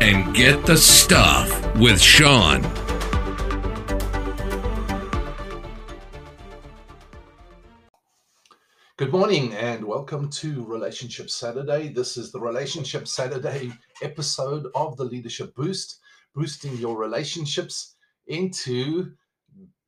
and get the stuff with Sean. Good morning and welcome to Relationship Saturday. This is the Relationship Saturday episode of the Leadership Boost, boosting your relationships into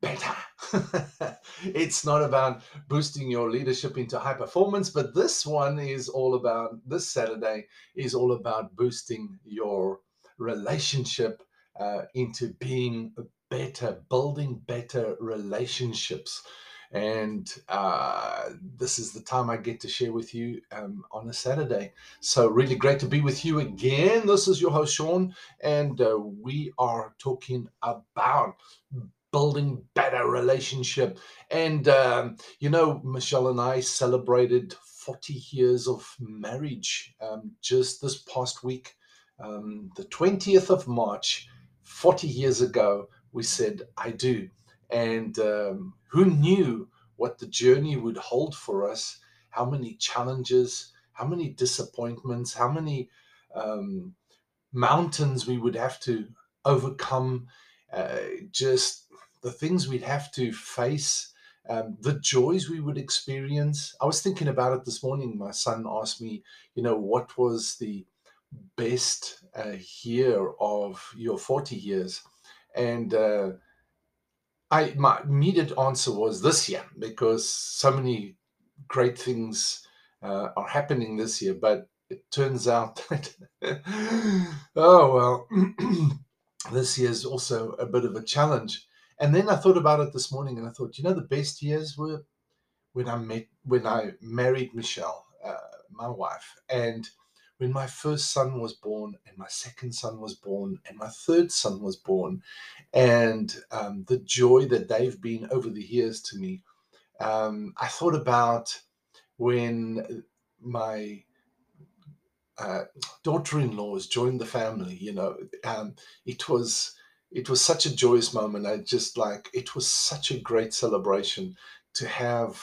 better. it's not about boosting your leadership into high performance, but this one is all about, this Saturday is all about boosting your relationship uh, into being better, building better relationships. And uh, this is the time I get to share with you um, on a Saturday. So, really great to be with you again. This is your host, Sean, and uh, we are talking about building better relationship. And, um, you know, Michelle and I celebrated 40 years of marriage um, just this past week. Um, the 20th of March, 40 years ago, we said, I do. And um, who knew what the journey would hold for us? How many challenges, how many disappointments, how many um, mountains we would have to overcome, uh, just the things we'd have to face, um, the joys we would experience. I was thinking about it this morning. My son asked me, you know, what was the best uh, year of your 40 years? And uh, I my immediate answer was this year because so many great things uh, are happening this year. But it turns out that oh well, this year is also a bit of a challenge. And then I thought about it this morning, and I thought, you know, the best years were when I met when I married Michelle, uh, my wife, and when my first son was born, and my second son was born, and my third son was born, and um, the joy that they've been over the years to me. Um, I thought about when my uh, daughter-in-laws joined the family. You know, um, it was it was such a joyous moment. I just like it was such a great celebration to have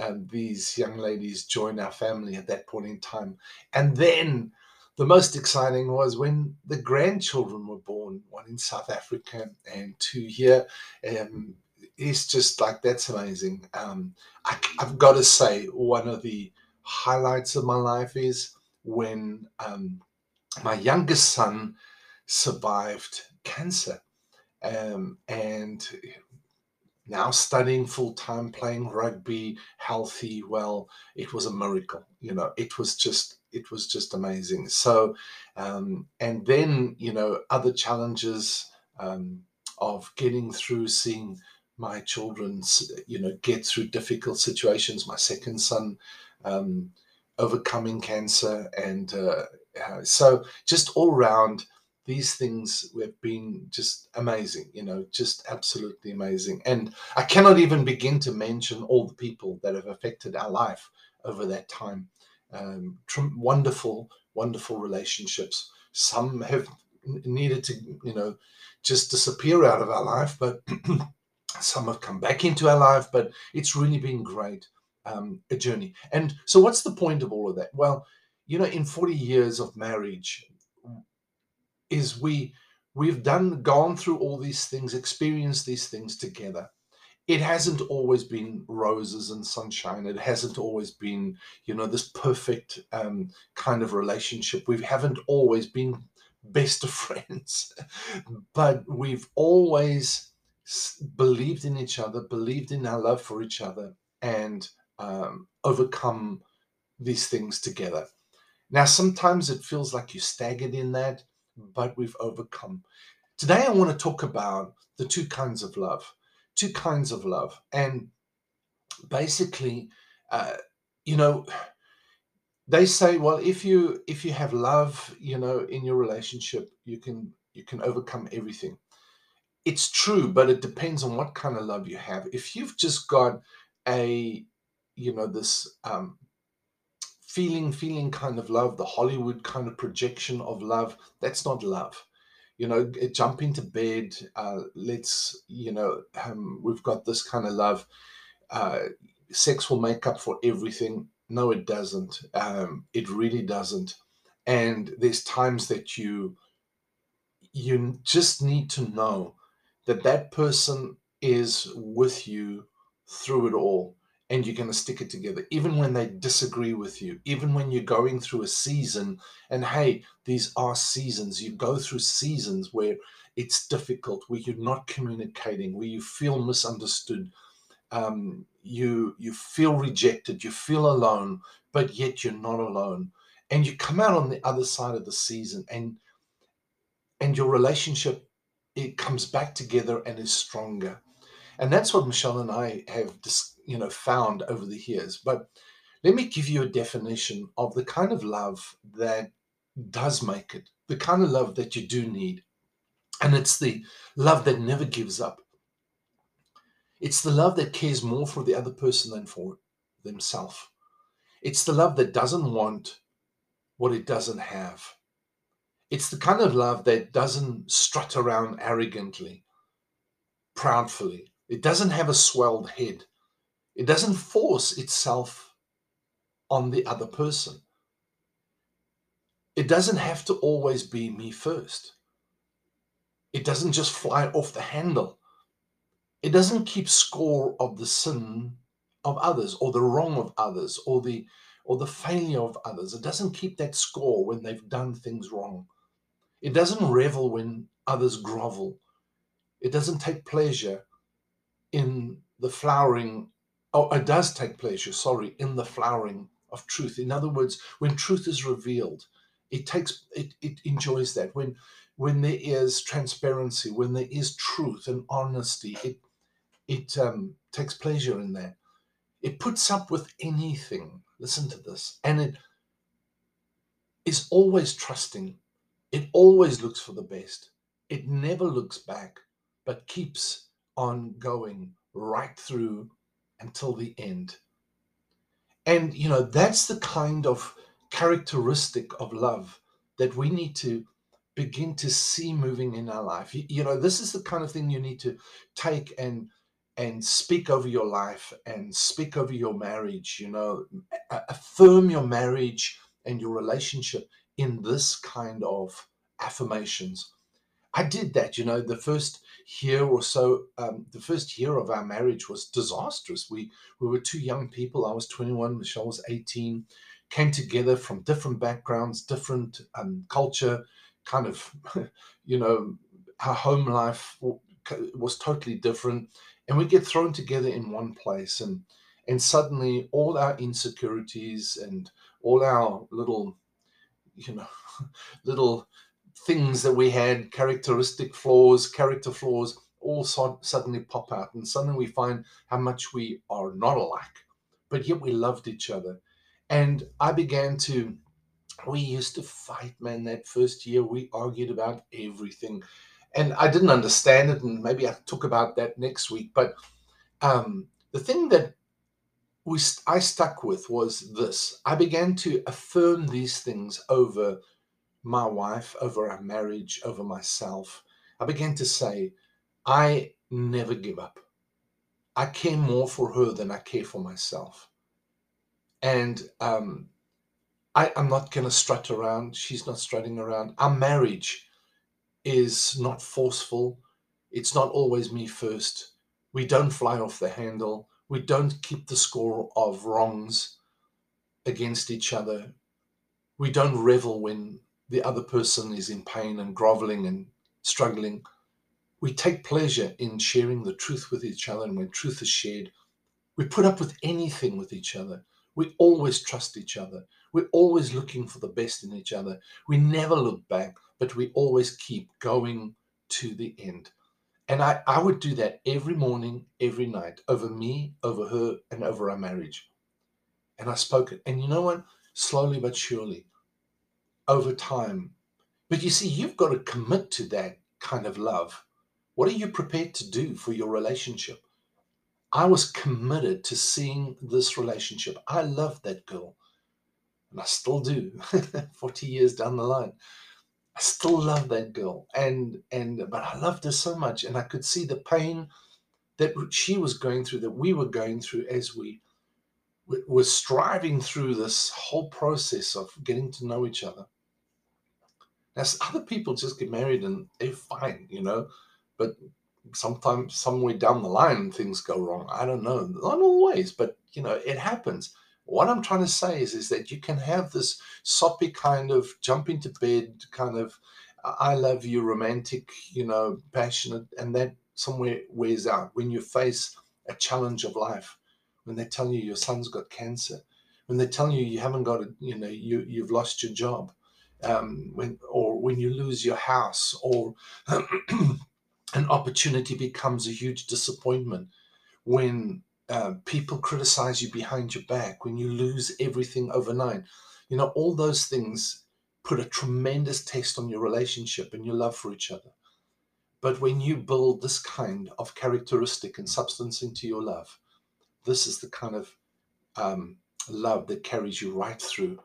um, these young ladies join our family at that point in time. And then the most exciting was when the grandchildren were born, one in South Africa and two here. Um, it's just like that's amazing. Um, I, have got to say, one of the highlights of my life is when um, my youngest son survived cancer. Um, and now studying full time, playing rugby, healthy, well, it was a miracle. You know, it was just it was just amazing. So, um, and then you know other challenges um, of getting through, seeing my children, you know, get through difficult situations. My second son um, overcoming cancer, and uh, uh, so just all around these things have been just amazing, you know, just absolutely amazing. And I cannot even begin to mention all the people that have affected our life over that time. Um, wonderful, wonderful relationships. Some have needed to, you know, just disappear out of our life, but some have come back into our life. But it's really been great, um, a journey. And so, what's the point of all of that? Well, you know, in 40 years of marriage, is we we've done gone through all these things experienced these things together. It hasn't always been roses and sunshine. It hasn't always been you know this perfect um, kind of relationship. We haven't always been best of friends but we've always believed in each other believed in our love for each other and um, overcome these things together. Now sometimes it feels like you staggered in that but we've overcome. Today, I want to talk about the two kinds of love. Two kinds of love. And basically, uh, you know, they say, well, if you if you have love, you know, in your relationship, you can you can overcome everything. It's true, but it depends on what kind of love you have. If you've just got a, you know, this um, feeling, feeling kind of love, the Hollywood kind of projection of love, that's not love. You know, jump into bed. Uh, let's, you know, um, we've got this kind of love. Uh, sex will make up for everything. No, it doesn't. Um, it really doesn't. And there's times that you you just need to know that that person is with you through it all and you're going to stick it together even when they disagree with you even when you're going through a season and hey these are seasons. You go through seasons where it's difficult where you're not communicating where you feel misunderstood um, you you feel rejected, you feel alone, but yet you're not alone, and you come out on the other side of the season, and and your relationship it comes back together and is stronger, and that's what Michelle and I have you know found over the years. But let me give you a definition of the kind of love that does make it, the kind of love that you do need, and it's the love that never gives up it's the love that cares more for the other person than for themselves. It's the love that doesn't want what it doesn't have. It's the kind of love that doesn't strut around arrogantly, proudfully. It doesn't have a swelled head. It doesn't force itself on the other person. It doesn't have to always be me first. It doesn't just fly off the handle it doesn't keep score of the sin of others or the wrong of others or the or the failure of others. It doesn't keep that score when they've done things wrong. It doesn't revel when others grovel. It doesn't take pleasure in the flowering, oh, it does take pleasure, sorry, in the flowering of truth. In other words, when truth is revealed, it takes it, it enjoys that. When when there is transparency, when there is truth and honesty, it it um, takes pleasure in that. It puts up with anything. Listen to this. And it is always trusting. It always looks for the best. It never looks back, but keeps on going right through until the end. And, you know, that's the kind of characteristic of love that we need to begin to see moving in our life. You, you know, this is the kind of thing you need to take and and speak over your life and speak over your marriage, you know, affirm your marriage and your relationship in this kind of affirmations. I did that, you know, the first year or so, um, the first year of our marriage was disastrous. We we were two young people. I was 21, Michelle was 18, came together from different backgrounds, different um, culture, kind of, you know, our home life was totally different and we get thrown together in one place and and suddenly all our insecurities and all our little you know little things that we had characteristic flaws character flaws all so- suddenly pop out and suddenly we find how much we are not alike but yet we loved each other. And i began to we used to fight man that first year. We argued about everything. And I didn't understand it, and maybe I talk about that next week. But um, the thing that we I stuck with was this: I began to affirm these things over my wife, over our marriage, over myself. I began to say, I never give up. I care more for her than I care for myself. And um, I, I'm not going to strut around. She's not strutting around. Our marriage is not forceful. It's not always me first. We don't fly off the handle. We don't keep the score of wrongs against each other. We don't revel when the other person is in pain and groveling and struggling. We take pleasure in sharing the truth with each other, and when truth is shared, we put up with anything with each other. We always trust each other. We're always looking for the best in each other. We never look back but we always keep going to the end. And I, I would do that every morning, every night, over me, over her, and over our marriage. And I spoke it. And you know what? Slowly but surely, over time, But you see, you've got to commit to that kind of love. What are you prepared to do for your relationship? I was committed to seeing this relationship. I loved that girl, and I still do. 40 years down the line. I still love that girl. And and but I loved her so much, and I could see the pain that she was going through, that we were going through as we were striving through this whole process of getting to know each other. Now, other people just get married and they're fine, you know, but sometimes somewhere down the line things go wrong. I don't know, not always, but you know, it happens. What I'm trying to say is, is that you can have this soppy kind of jump into bed kind of I love you romantic, you know, passionate, and that somewhere wears out when you face a challenge of life, when they tell you your son's got cancer, when they tell you you haven't got a, you know, you you've lost your job, um, when or when you lose your house, or an opportunity becomes a huge disappointment, when uh, people criticize you behind your back, when you lose everything overnight, you know, all those things put a tremendous test on your relationship and your love for each other. But when you build this kind of characteristic and substance into your love, this is the kind of um, love that carries you right through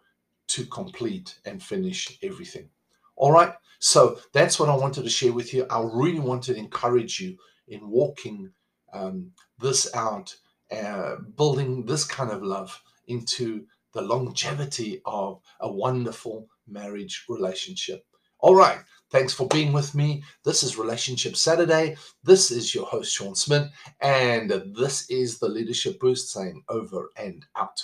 to complete and finish everything. All right, so that's what I wanted to share with you. I really want to encourage you in walking um, this out, uh, building this kind of love into the longevity of a wonderful marriage relationship. All right. Thanks for being with me. This is Relationship Saturday. This is your host, Sean Smith, and this is the Leadership Boost saying over and out.